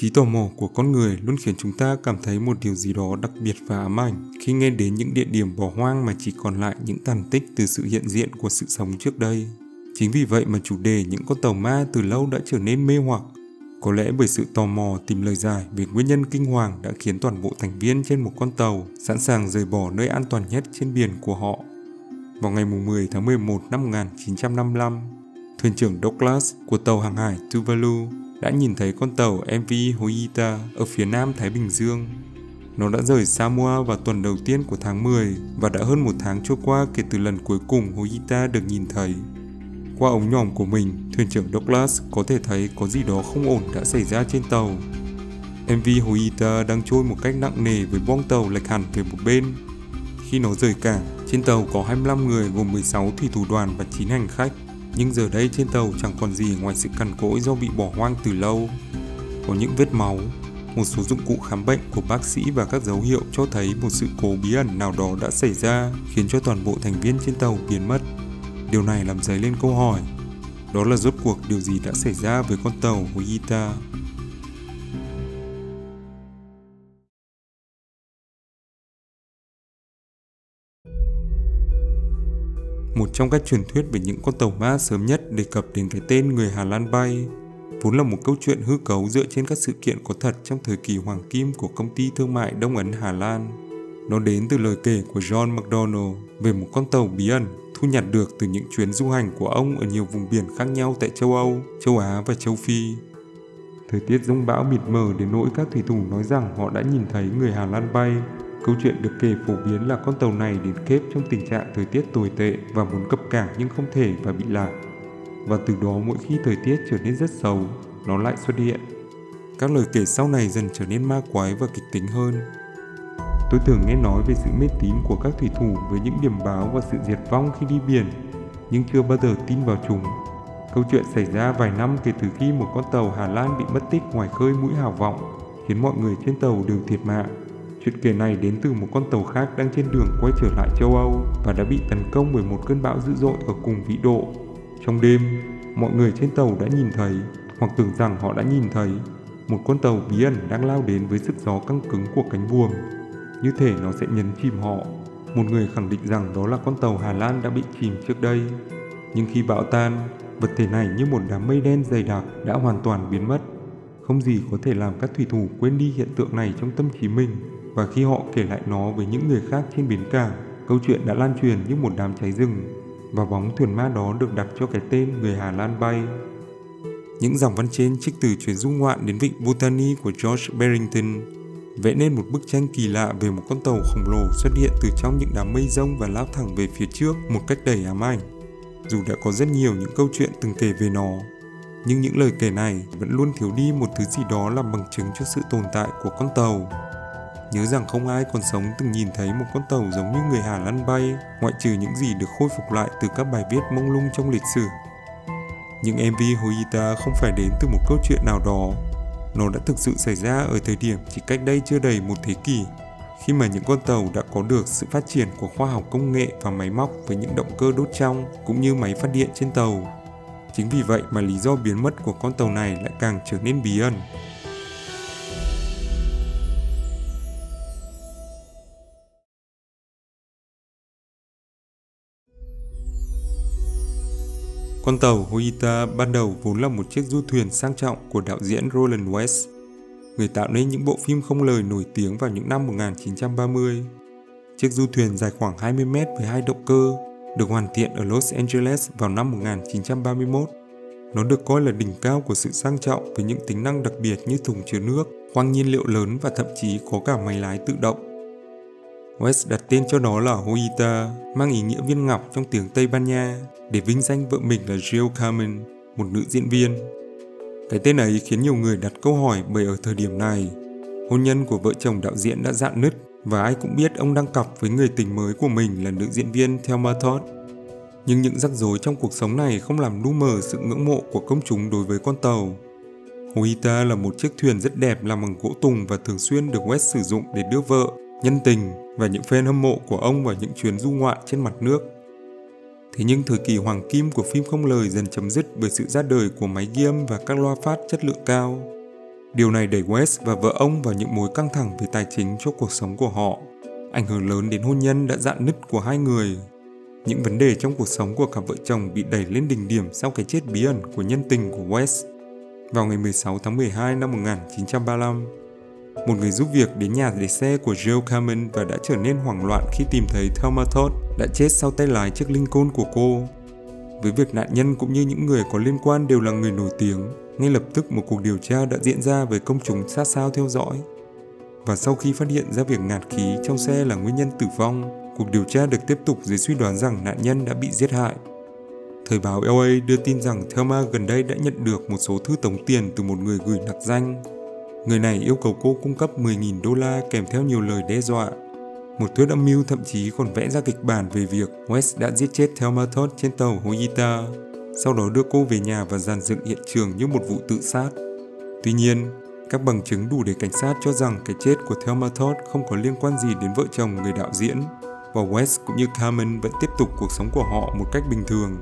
Trí tò mò của con người luôn khiến chúng ta cảm thấy một điều gì đó đặc biệt và ám ảnh khi nghe đến những địa điểm bỏ hoang mà chỉ còn lại những tàn tích từ sự hiện diện của sự sống trước đây. Chính vì vậy mà chủ đề những con tàu ma từ lâu đã trở nên mê hoặc. Có lẽ bởi sự tò mò tìm lời giải về nguyên nhân kinh hoàng đã khiến toàn bộ thành viên trên một con tàu sẵn sàng rời bỏ nơi an toàn nhất trên biển của họ. Vào ngày 10 tháng 11 năm 1955, thuyền trưởng Douglas của tàu hàng hải Tuvalu đã nhìn thấy con tàu MV Hoita ở phía nam Thái Bình Dương. Nó đã rời Samoa vào tuần đầu tiên của tháng 10 và đã hơn một tháng trôi qua kể từ lần cuối cùng Hoita được nhìn thấy. Qua ống nhòm của mình, thuyền trưởng Douglas có thể thấy có gì đó không ổn đã xảy ra trên tàu. MV Hoita đang trôi một cách nặng nề với boong tàu lệch hẳn về một bên. Khi nó rời cảng, trên tàu có 25 người gồm 16 thủy thủ đoàn và 9 hành khách nhưng giờ đây trên tàu chẳng còn gì ngoài sự cằn cỗi do bị bỏ hoang từ lâu. Có những vết máu, một số dụng cụ khám bệnh của bác sĩ và các dấu hiệu cho thấy một sự cố bí ẩn nào đó đã xảy ra khiến cho toàn bộ thành viên trên tàu biến mất. Điều này làm dấy lên câu hỏi, đó là rốt cuộc điều gì đã xảy ra với con tàu Huita? Một trong các truyền thuyết về những con tàu ma sớm nhất đề cập đến cái tên người Hà Lan bay, vốn là một câu chuyện hư cấu dựa trên các sự kiện có thật trong thời kỳ hoàng kim của công ty thương mại Đông Ấn Hà Lan. Nó đến từ lời kể của John McDonald về một con tàu bí ẩn thu nhặt được từ những chuyến du hành của ông ở nhiều vùng biển khác nhau tại châu Âu, châu Á và châu Phi. Thời tiết rông bão mịt mờ đến nỗi các thủy thủ nói rằng họ đã nhìn thấy người Hà Lan bay Câu chuyện được kể phổ biến là con tàu này đến Kép trong tình trạng thời tiết tồi tệ và muốn cập cảng nhưng không thể và bị lạc. Và từ đó mỗi khi thời tiết trở nên rất xấu, nó lại xuất hiện. Các lời kể sau này dần trở nên ma quái và kịch tính hơn. Tôi thường nghe nói về sự mê tín của các thủy thủ với những điểm báo và sự diệt vong khi đi biển, nhưng chưa bao giờ tin vào chúng. Câu chuyện xảy ra vài năm kể từ khi một con tàu Hà Lan bị mất tích ngoài khơi mũi hào vọng, khiến mọi người trên tàu đều thiệt mạng. Chuyện kể này đến từ một con tàu khác đang trên đường quay trở lại châu Âu và đã bị tấn công bởi một cơn bão dữ dội ở cùng vĩ độ. Trong đêm, mọi người trên tàu đã nhìn thấy, hoặc tưởng rằng họ đã nhìn thấy, một con tàu bí ẩn đang lao đến với sức gió căng cứng của cánh buồm. Như thể nó sẽ nhấn chìm họ. Một người khẳng định rằng đó là con tàu Hà Lan đã bị chìm trước đây. Nhưng khi bão tan, vật thể này như một đám mây đen dày đặc đã hoàn toàn biến mất. Không gì có thể làm các thủy thủ quên đi hiện tượng này trong tâm trí mình và khi họ kể lại nó với những người khác trên bến cảng, câu chuyện đã lan truyền như một đám cháy rừng và bóng thuyền ma đó được đặt cho cái tên người Hà Lan bay. Những dòng văn trên trích từ chuyến du ngoạn đến vịnh Botany của George Barrington vẽ nên một bức tranh kỳ lạ về một con tàu khổng lồ xuất hiện từ trong những đám mây rông và lao thẳng về phía trước một cách đầy ám ảnh. Dù đã có rất nhiều những câu chuyện từng kể về nó, nhưng những lời kể này vẫn luôn thiếu đi một thứ gì đó làm bằng chứng cho sự tồn tại của con tàu. Nhớ rằng không ai còn sống từng nhìn thấy một con tàu giống như người Hà lăn bay, ngoại trừ những gì được khôi phục lại từ các bài viết mông lung trong lịch sử. những MV Hoita không phải đến từ một câu chuyện nào đó. Nó đã thực sự xảy ra ở thời điểm chỉ cách đây chưa đầy một thế kỷ, khi mà những con tàu đã có được sự phát triển của khoa học công nghệ và máy móc với những động cơ đốt trong cũng như máy phát điện trên tàu. Chính vì vậy mà lý do biến mất của con tàu này lại càng trở nên bí ẩn. Con tàu Hoita ban đầu vốn là một chiếc du thuyền sang trọng của đạo diễn Roland West, người tạo nên những bộ phim không lời nổi tiếng vào những năm 1930. Chiếc du thuyền dài khoảng 20 mét với hai động cơ, được hoàn thiện ở Los Angeles vào năm 1931. Nó được coi là đỉnh cao của sự sang trọng với những tính năng đặc biệt như thùng chứa nước, khoang nhiên liệu lớn và thậm chí có cả máy lái tự động. West đặt tên cho nó là Hoita, mang ý nghĩa viên ngọc trong tiếng Tây Ban Nha, để vinh danh vợ mình là Jill Carmen, một nữ diễn viên. Cái tên ấy khiến nhiều người đặt câu hỏi bởi ở thời điểm này, hôn nhân của vợ chồng đạo diễn đã dạn nứt và ai cũng biết ông đang cặp với người tình mới của mình là nữ diễn viên Thelma Todd. Nhưng những rắc rối trong cuộc sống này không làm lu mờ sự ngưỡng mộ của công chúng đối với con tàu. Hoita là một chiếc thuyền rất đẹp làm bằng gỗ tùng và thường xuyên được West sử dụng để đưa vợ, nhân tình và những fan hâm mộ của ông vào những chuyến du ngoạn trên mặt nước. Thế nhưng thời kỳ hoàng kim của phim không lời dần chấm dứt bởi sự ra đời của máy ghi âm và các loa phát chất lượng cao. Điều này đẩy West và vợ ông vào những mối căng thẳng về tài chính cho cuộc sống của họ. Ảnh hưởng lớn đến hôn nhân đã dạn nứt của hai người. Những vấn đề trong cuộc sống của cặp vợ chồng bị đẩy lên đỉnh điểm sau cái chết bí ẩn của nhân tình của West. Vào ngày 16 tháng 12 năm 1935, một người giúp việc đến nhà để xe của Jill Carmen và đã trở nên hoảng loạn khi tìm thấy Thelma Todd đã chết sau tay lái chiếc Lincoln của cô. Với việc nạn nhân cũng như những người có liên quan đều là người nổi tiếng, ngay lập tức một cuộc điều tra đã diễn ra với công chúng sát sao theo dõi. Và sau khi phát hiện ra việc ngạt khí trong xe là nguyên nhân tử vong, cuộc điều tra được tiếp tục dưới suy đoán rằng nạn nhân đã bị giết hại. Thời báo LA đưa tin rằng Thelma gần đây đã nhận được một số thư tống tiền từ một người gửi nặc danh. Người này yêu cầu cô cung cấp 10.000 đô la kèm theo nhiều lời đe dọa. Một thuyết âm mưu thậm chí còn vẽ ra kịch bản về việc West đã giết chết Thelma Todd trên tàu Hoyita, sau đó đưa cô về nhà và dàn dựng hiện trường như một vụ tự sát. Tuy nhiên, các bằng chứng đủ để cảnh sát cho rằng cái chết của Thelma Todd không có liên quan gì đến vợ chồng người đạo diễn và West cũng như Carmen vẫn tiếp tục cuộc sống của họ một cách bình thường.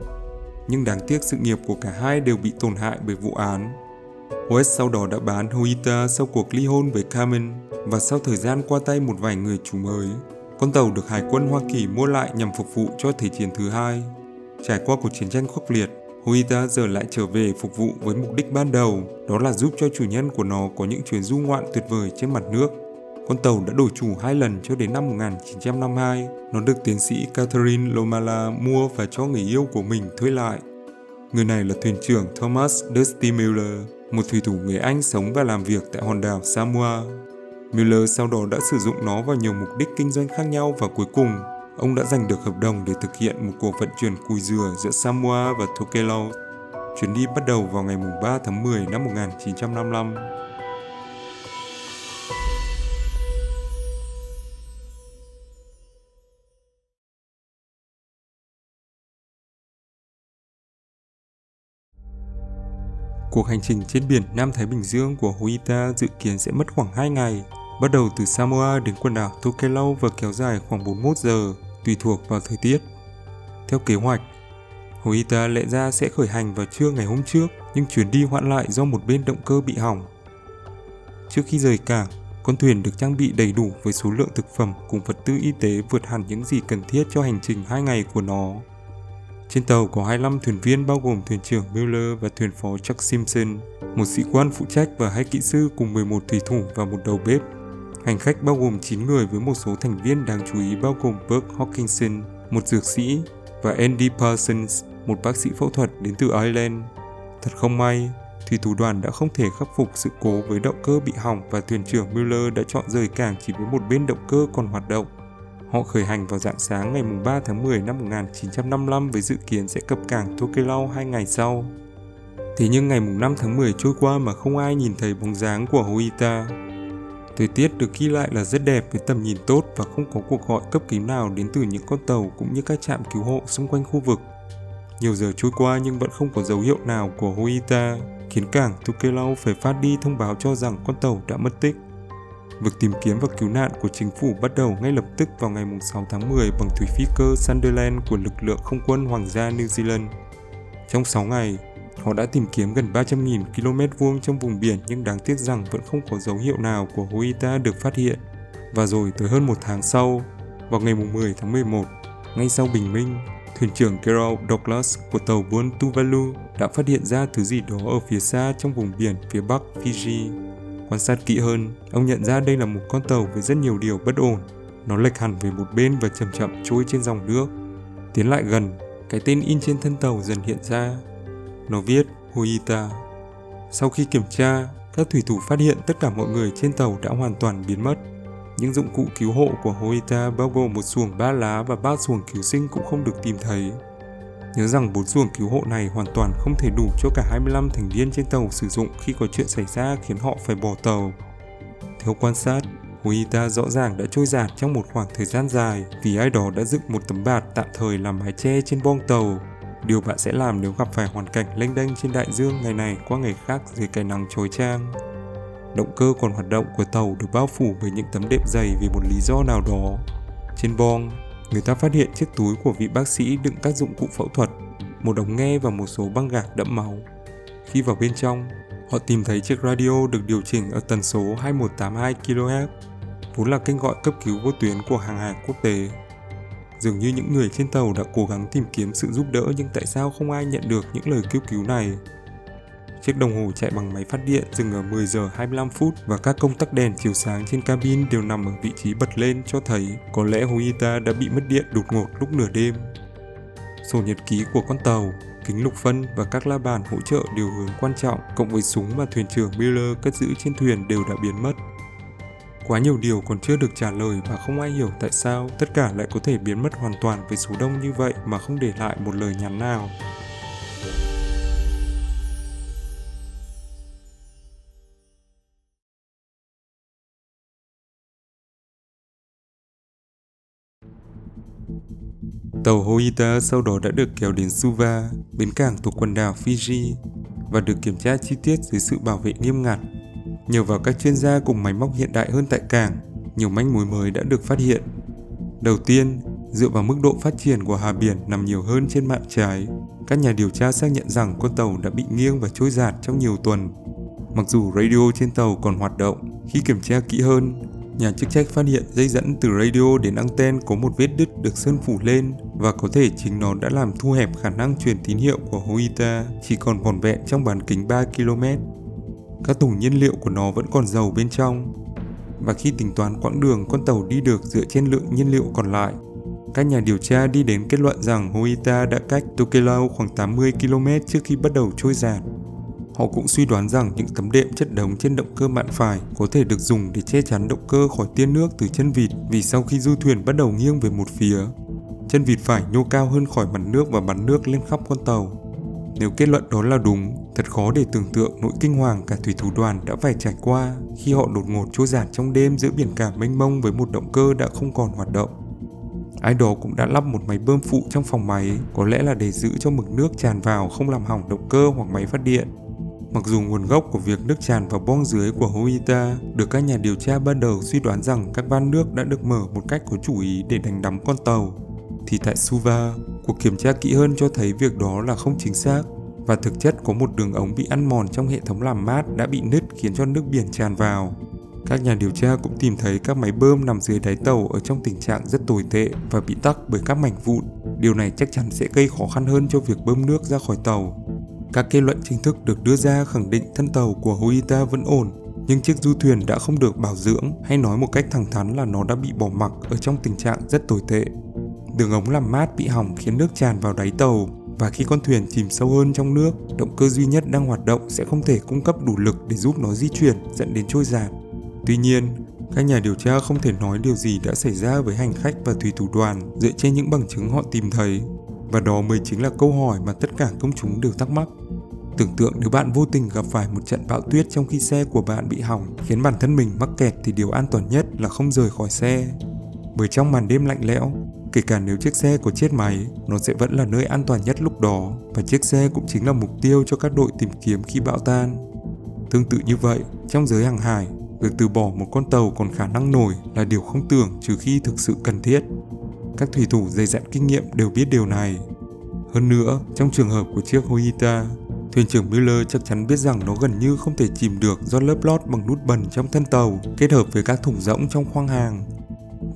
Nhưng đáng tiếc sự nghiệp của cả hai đều bị tổn hại bởi vụ án. West sau đó đã bán Hoita sau cuộc ly hôn với Carmen và sau thời gian qua tay một vài người chủ mới, con tàu được Hải quân Hoa Kỳ mua lại nhằm phục vụ cho Thế chiến thứ hai. Trải qua cuộc chiến tranh khốc liệt, Hoita giờ lại trở về phục vụ với mục đích ban đầu, đó là giúp cho chủ nhân của nó có những chuyến du ngoạn tuyệt vời trên mặt nước con tàu đã đổi chủ hai lần cho đến năm 1952. Nó được tiến sĩ Catherine Lomala mua và cho người yêu của mình thuê lại. Người này là thuyền trưởng Thomas Dusty Miller, một thủy thủ người Anh sống và làm việc tại hòn đảo Samoa. Miller sau đó đã sử dụng nó vào nhiều mục đích kinh doanh khác nhau và cuối cùng, ông đã giành được hợp đồng để thực hiện một cuộc vận chuyển cùi dừa giữa Samoa và Tokelau. Chuyến đi bắt đầu vào ngày 3 tháng 10 năm 1955. Cuộc hành trình trên biển Nam Thái Bình Dương của Huita dự kiến sẽ mất khoảng 2 ngày, bắt đầu từ Samoa đến quần đảo Tokelau và kéo dài khoảng 41 giờ, tùy thuộc vào thời tiết. Theo kế hoạch, Huita lẽ ra sẽ khởi hành vào trưa ngày hôm trước, nhưng chuyến đi hoãn lại do một bên động cơ bị hỏng. Trước khi rời cảng, con thuyền được trang bị đầy đủ với số lượng thực phẩm cùng vật tư y tế vượt hẳn những gì cần thiết cho hành trình 2 ngày của nó. Trên tàu có 25 thuyền viên bao gồm thuyền trưởng Miller và thuyền phó Chuck Simpson, một sĩ quan phụ trách và hai kỹ sư cùng 11 thủy thủ và một đầu bếp. Hành khách bao gồm 9 người với một số thành viên đáng chú ý bao gồm Burke Hawkinson, một dược sĩ, và Andy Parsons, một bác sĩ phẫu thuật đến từ Ireland. Thật không may, thủy thủ đoàn đã không thể khắc phục sự cố với động cơ bị hỏng và thuyền trưởng Miller đã chọn rời cảng chỉ với một bên động cơ còn hoạt động. Họ khởi hành vào dạng sáng ngày 3 tháng 10 năm 1955 với dự kiến sẽ cập cảng Tokelau hai ngày sau. Thế nhưng ngày 5 tháng 10 trôi qua mà không ai nhìn thấy bóng dáng của Hoita. Thời tiết được ghi lại là rất đẹp với tầm nhìn tốt và không có cuộc gọi cấp cứu nào đến từ những con tàu cũng như các trạm cứu hộ xung quanh khu vực. Nhiều giờ trôi qua nhưng vẫn không có dấu hiệu nào của Hoita, khiến cảng Tokelau phải phát đi thông báo cho rằng con tàu đã mất tích. Việc tìm kiếm và cứu nạn của chính phủ bắt đầu ngay lập tức vào ngày 6 tháng 10 bằng thủy phi cơ Sunderland của lực lượng không quân Hoàng gia New Zealand. Trong 6 ngày, họ đã tìm kiếm gần 300.000 km vuông trong vùng biển nhưng đáng tiếc rằng vẫn không có dấu hiệu nào của Hoita được phát hiện. Và rồi tới hơn một tháng sau, vào ngày 10 tháng 11, ngay sau bình minh, thuyền trưởng Gerald Douglas của tàu buôn Tuvalu đã phát hiện ra thứ gì đó ở phía xa trong vùng biển phía bắc Fiji. Quan sát kỹ hơn, ông nhận ra đây là một con tàu với rất nhiều điều bất ổn. Nó lệch hẳn về một bên và chậm chậm trôi trên dòng nước. Tiến lại gần, cái tên in trên thân tàu dần hiện ra. Nó viết Huita. Sau khi kiểm tra, các thủy thủ phát hiện tất cả mọi người trên tàu đã hoàn toàn biến mất. Những dụng cụ cứu hộ của Hoita bao gồm một xuồng ba lá và ba xuồng cứu sinh cũng không được tìm thấy. Nhớ rằng bốn xuồng cứu hộ này hoàn toàn không thể đủ cho cả 25 thành viên trên tàu sử dụng khi có chuyện xảy ra khiến họ phải bỏ tàu. Theo quan sát, Huita rõ ràng đã trôi giạt trong một khoảng thời gian dài vì ai đó đã dựng một tấm bạt tạm thời làm mái che trên bong tàu. Điều bạn sẽ làm nếu gặp phải hoàn cảnh lênh đênh trên đại dương ngày này qua ngày khác dưới cái nắng chói chang. Động cơ còn hoạt động của tàu được bao phủ bởi những tấm đệm dày vì một lý do nào đó. Trên bong, người ta phát hiện chiếc túi của vị bác sĩ đựng các dụng cụ phẫu thuật, một ống nghe và một số băng gạc đẫm máu. Khi vào bên trong, họ tìm thấy chiếc radio được điều chỉnh ở tần số 2182 kHz, vốn là kênh gọi cấp cứu vô tuyến của hàng hải quốc tế. Dường như những người trên tàu đã cố gắng tìm kiếm sự giúp đỡ nhưng tại sao không ai nhận được những lời kêu cứu này? Chiếc đồng hồ chạy bằng máy phát điện dừng ở 10 giờ 25 phút và các công tắc đèn chiếu sáng trên cabin đều nằm ở vị trí bật lên cho thấy có lẽ Huita đã bị mất điện đột ngột lúc nửa đêm. Sổ nhật ký của con tàu, kính lục phân và các la bàn hỗ trợ điều hướng quan trọng cộng với súng mà thuyền trưởng Miller cất giữ trên thuyền đều đã biến mất. Quá nhiều điều còn chưa được trả lời và không ai hiểu tại sao tất cả lại có thể biến mất hoàn toàn với số đông như vậy mà không để lại một lời nhắn nào. Tàu Hoita sau đó đã được kéo đến Suva, bến cảng thuộc quần đảo Fiji và được kiểm tra chi tiết dưới sự bảo vệ nghiêm ngặt. Nhờ vào các chuyên gia cùng máy móc hiện đại hơn tại cảng, nhiều manh mối mới đã được phát hiện. Đầu tiên, dựa vào mức độ phát triển của hà biển nằm nhiều hơn trên mạng trái, các nhà điều tra xác nhận rằng con tàu đã bị nghiêng và trôi giạt trong nhiều tuần. Mặc dù radio trên tàu còn hoạt động, khi kiểm tra kỹ hơn, Nhà chức trách phát hiện dây dẫn từ radio đến anten có một vết đứt được sơn phủ lên và có thể chính nó đã làm thu hẹp khả năng truyền tín hiệu của Hoita chỉ còn vỏn vẹn trong bán kính 3 km. Các thùng nhiên liệu của nó vẫn còn dầu bên trong. Và khi tính toán quãng đường con tàu đi được dựa trên lượng nhiên liệu còn lại, các nhà điều tra đi đến kết luận rằng Hoita đã cách Tokelau khoảng 80 km trước khi bắt đầu trôi giạt. Họ cũng suy đoán rằng những tấm đệm chất đống trên động cơ mạn phải có thể được dùng để che chắn động cơ khỏi tiên nước từ chân vịt vì sau khi du thuyền bắt đầu nghiêng về một phía, chân vịt phải nhô cao hơn khỏi mặt nước và bắn nước lên khắp con tàu. Nếu kết luận đó là đúng, thật khó để tưởng tượng nỗi kinh hoàng cả thủy thủ đoàn đã phải trải qua khi họ đột ngột trôi giạt trong đêm giữa biển cả mênh mông với một động cơ đã không còn hoạt động. Ai đó cũng đã lắp một máy bơm phụ trong phòng máy, có lẽ là để giữ cho mực nước tràn vào không làm hỏng động cơ hoặc máy phát điện. Mặc dù nguồn gốc của việc nước tràn vào boong dưới của Hoita được các nhà điều tra ban đầu suy đoán rằng các van nước đã được mở một cách có chủ ý để đánh đắm con tàu, thì tại Suva, cuộc kiểm tra kỹ hơn cho thấy việc đó là không chính xác và thực chất có một đường ống bị ăn mòn trong hệ thống làm mát đã bị nứt khiến cho nước biển tràn vào. Các nhà điều tra cũng tìm thấy các máy bơm nằm dưới đáy tàu ở trong tình trạng rất tồi tệ và bị tắc bởi các mảnh vụn. Điều này chắc chắn sẽ gây khó khăn hơn cho việc bơm nước ra khỏi tàu. Các kết luận chính thức được đưa ra khẳng định thân tàu của Hoita vẫn ổn, nhưng chiếc du thuyền đã không được bảo dưỡng hay nói một cách thẳng thắn là nó đã bị bỏ mặc ở trong tình trạng rất tồi tệ. Đường ống làm mát bị hỏng khiến nước tràn vào đáy tàu và khi con thuyền chìm sâu hơn trong nước, động cơ duy nhất đang hoạt động sẽ không thể cung cấp đủ lực để giúp nó di chuyển dẫn đến trôi giạt. Tuy nhiên, các nhà điều tra không thể nói điều gì đã xảy ra với hành khách và thủy thủ đoàn dựa trên những bằng chứng họ tìm thấy và đó mới chính là câu hỏi mà tất cả công chúng đều thắc mắc. Tưởng tượng nếu bạn vô tình gặp phải một trận bão tuyết trong khi xe của bạn bị hỏng khiến bản thân mình mắc kẹt thì điều an toàn nhất là không rời khỏi xe. Bởi trong màn đêm lạnh lẽo, kể cả nếu chiếc xe có chết máy, nó sẽ vẫn là nơi an toàn nhất lúc đó và chiếc xe cũng chính là mục tiêu cho các đội tìm kiếm khi bão tan. Tương tự như vậy, trong giới hàng hải, việc từ bỏ một con tàu còn khả năng nổi là điều không tưởng trừ khi thực sự cần thiết. Các thủy thủ dày dặn kinh nghiệm đều biết điều này. Hơn nữa, trong trường hợp của chiếc Hoita, thuyền trưởng Miller chắc chắn biết rằng nó gần như không thể chìm được do lớp lót bằng nút bẩn trong thân tàu kết hợp với các thủng rỗng trong khoang hàng.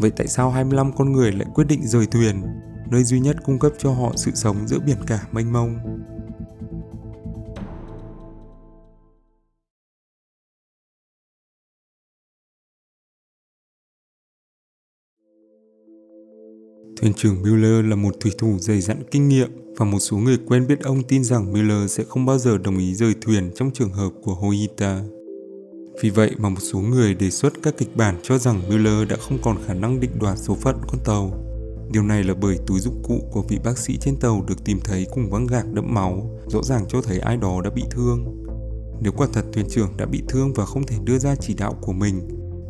Vậy tại sao 25 con người lại quyết định rời thuyền, nơi duy nhất cung cấp cho họ sự sống giữa biển cả mênh mông? Thuyền trưởng Miller là một thủy thủ dày dặn kinh nghiệm và một số người quen biết ông tin rằng Miller sẽ không bao giờ đồng ý rời thuyền trong trường hợp của Hoita. Vì vậy mà một số người đề xuất các kịch bản cho rằng Miller đã không còn khả năng định đoạt số phận con tàu. Điều này là bởi túi dụng cụ của vị bác sĩ trên tàu được tìm thấy cùng băng gạc đẫm máu, rõ ràng cho thấy ai đó đã bị thương. Nếu quả thật thuyền trưởng đã bị thương và không thể đưa ra chỉ đạo của mình,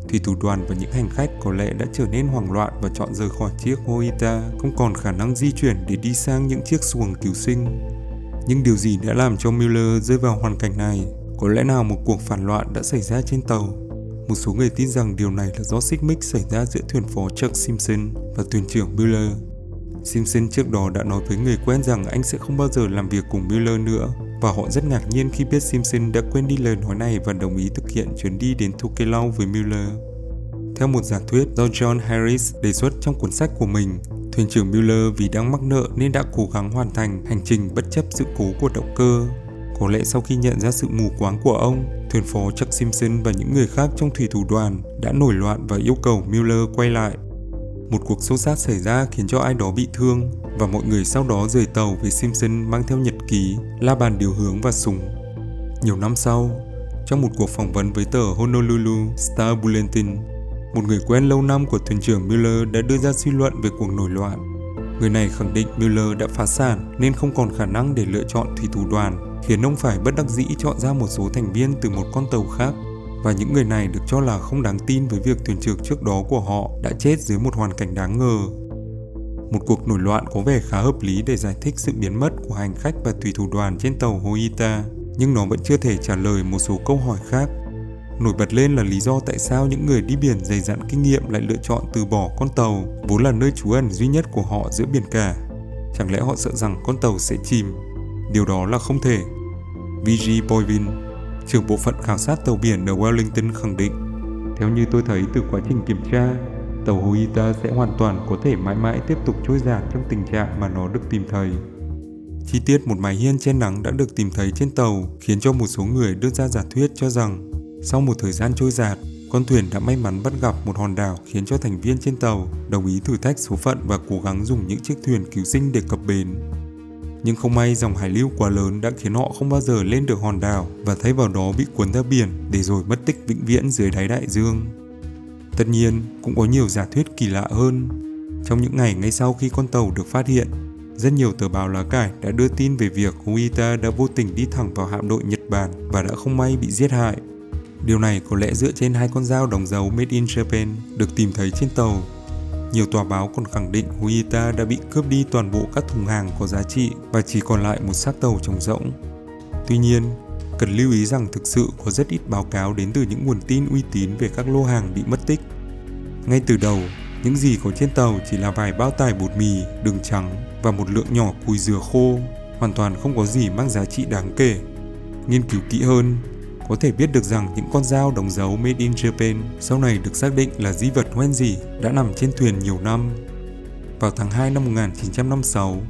thì thủ đoàn và những hành khách có lẽ đã trở nên hoảng loạn và chọn rời khỏi chiếc Hoita, không còn khả năng di chuyển để đi sang những chiếc xuồng cứu sinh. Nhưng điều gì đã làm cho Miller rơi vào hoàn cảnh này? Có lẽ nào một cuộc phản loạn đã xảy ra trên tàu? Một số người tin rằng điều này là do xích mích xảy ra giữa thuyền phó Chuck Simpson và thuyền trưởng Miller. Simpson trước đó đã nói với người quen rằng anh sẽ không bao giờ làm việc cùng Miller nữa và họ rất ngạc nhiên khi biết Simpson đã quên đi lời nói này và đồng ý thực hiện chuyến đi đến Tokelau với Miller. Theo một giả thuyết do John Harris đề xuất trong cuốn sách của mình, thuyền trưởng Miller vì đang mắc nợ nên đã cố gắng hoàn thành hành trình bất chấp sự cố của động cơ. Có lẽ sau khi nhận ra sự mù quáng của ông, thuyền phó Chuck Simpson và những người khác trong thủy thủ đoàn đã nổi loạn và yêu cầu Miller quay lại. Một cuộc xô xát xảy ra khiến cho ai đó bị thương và mọi người sau đó rời tàu với Simpson mang theo nhật ký, la bàn điều hướng và súng. Nhiều năm sau, trong một cuộc phỏng vấn với tờ Honolulu Star Bulletin, một người quen lâu năm của thuyền trưởng Miller đã đưa ra suy luận về cuộc nổi loạn. Người này khẳng định Miller đã phá sản nên không còn khả năng để lựa chọn thủy thủ đoàn, khiến ông phải bất đắc dĩ chọn ra một số thành viên từ một con tàu khác và những người này được cho là không đáng tin với việc thuyền trưởng trước đó của họ đã chết dưới một hoàn cảnh đáng ngờ. Một cuộc nổi loạn có vẻ khá hợp lý để giải thích sự biến mất của hành khách và tùy thủ đoàn trên tàu Hoita, nhưng nó vẫn chưa thể trả lời một số câu hỏi khác. Nổi bật lên là lý do tại sao những người đi biển dày dặn kinh nghiệm lại lựa chọn từ bỏ con tàu, vốn là nơi trú ẩn duy nhất của họ giữa biển cả. Chẳng lẽ họ sợ rằng con tàu sẽ chìm? Điều đó là không thể. V.G. Boyvin, trưởng bộ phận khảo sát tàu biển ở Wellington khẳng định, theo như tôi thấy từ quá trình kiểm tra, tàu Huita sẽ hoàn toàn có thể mãi mãi tiếp tục trôi giạt trong tình trạng mà nó được tìm thấy. Chi tiết một mái hiên che nắng đã được tìm thấy trên tàu khiến cho một số người đưa ra giả thuyết cho rằng sau một thời gian trôi giạt, con thuyền đã may mắn bắt gặp một hòn đảo khiến cho thành viên trên tàu đồng ý thử thách số phận và cố gắng dùng những chiếc thuyền cứu sinh để cập bến. Nhưng không may dòng hải lưu quá lớn đã khiến họ không bao giờ lên được hòn đảo và thay vào đó bị cuốn ra biển để rồi mất tích vĩnh viễn dưới đáy đại dương. Tất nhiên, cũng có nhiều giả thuyết kỳ lạ hơn. Trong những ngày ngay sau khi con tàu được phát hiện, rất nhiều tờ báo lá cải đã đưa tin về việc Huita đã vô tình đi thẳng vào hạm đội Nhật Bản và đã không may bị giết hại. Điều này có lẽ dựa trên hai con dao đóng dấu Made in Japan được tìm thấy trên tàu. Nhiều tòa báo còn khẳng định Huita đã bị cướp đi toàn bộ các thùng hàng có giá trị và chỉ còn lại một xác tàu trống rỗng. Tuy nhiên, cần lưu ý rằng thực sự có rất ít báo cáo đến từ những nguồn tin uy tín về các lô hàng bị mất tích. Ngay từ đầu, những gì có trên tàu chỉ là vài bao tải bột mì, đường trắng và một lượng nhỏ cùi dừa khô, hoàn toàn không có gì mang giá trị đáng kể. Nghiên cứu kỹ hơn, có thể biết được rằng những con dao đóng dấu Made in Japan sau này được xác định là di vật hoen dỉ đã nằm trên thuyền nhiều năm. Vào tháng 2 năm 1956,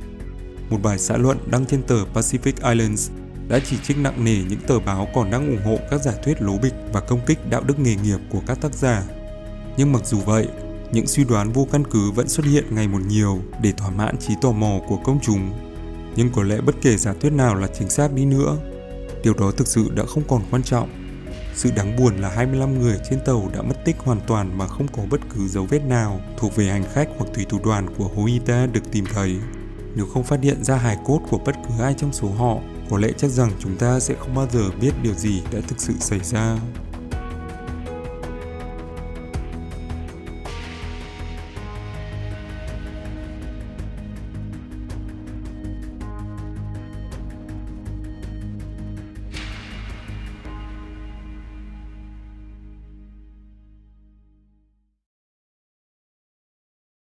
một bài xã luận đăng trên tờ Pacific Islands đã chỉ trích nặng nề những tờ báo còn đang ủng hộ các giả thuyết lố bịch và công kích đạo đức nghề nghiệp của các tác giả. Nhưng mặc dù vậy, những suy đoán vô căn cứ vẫn xuất hiện ngày một nhiều để thỏa mãn trí tò mò của công chúng. Nhưng có lẽ bất kể giả thuyết nào là chính xác đi nữa, điều đó thực sự đã không còn quan trọng. Sự đáng buồn là 25 người trên tàu đã mất tích hoàn toàn mà không có bất cứ dấu vết nào thuộc về hành khách hoặc thủy thủ đoàn của Hoita được tìm thấy. Nếu không phát hiện ra hài cốt của bất cứ ai trong số họ, có lẽ chắc rằng chúng ta sẽ không bao giờ biết điều gì đã thực sự xảy ra.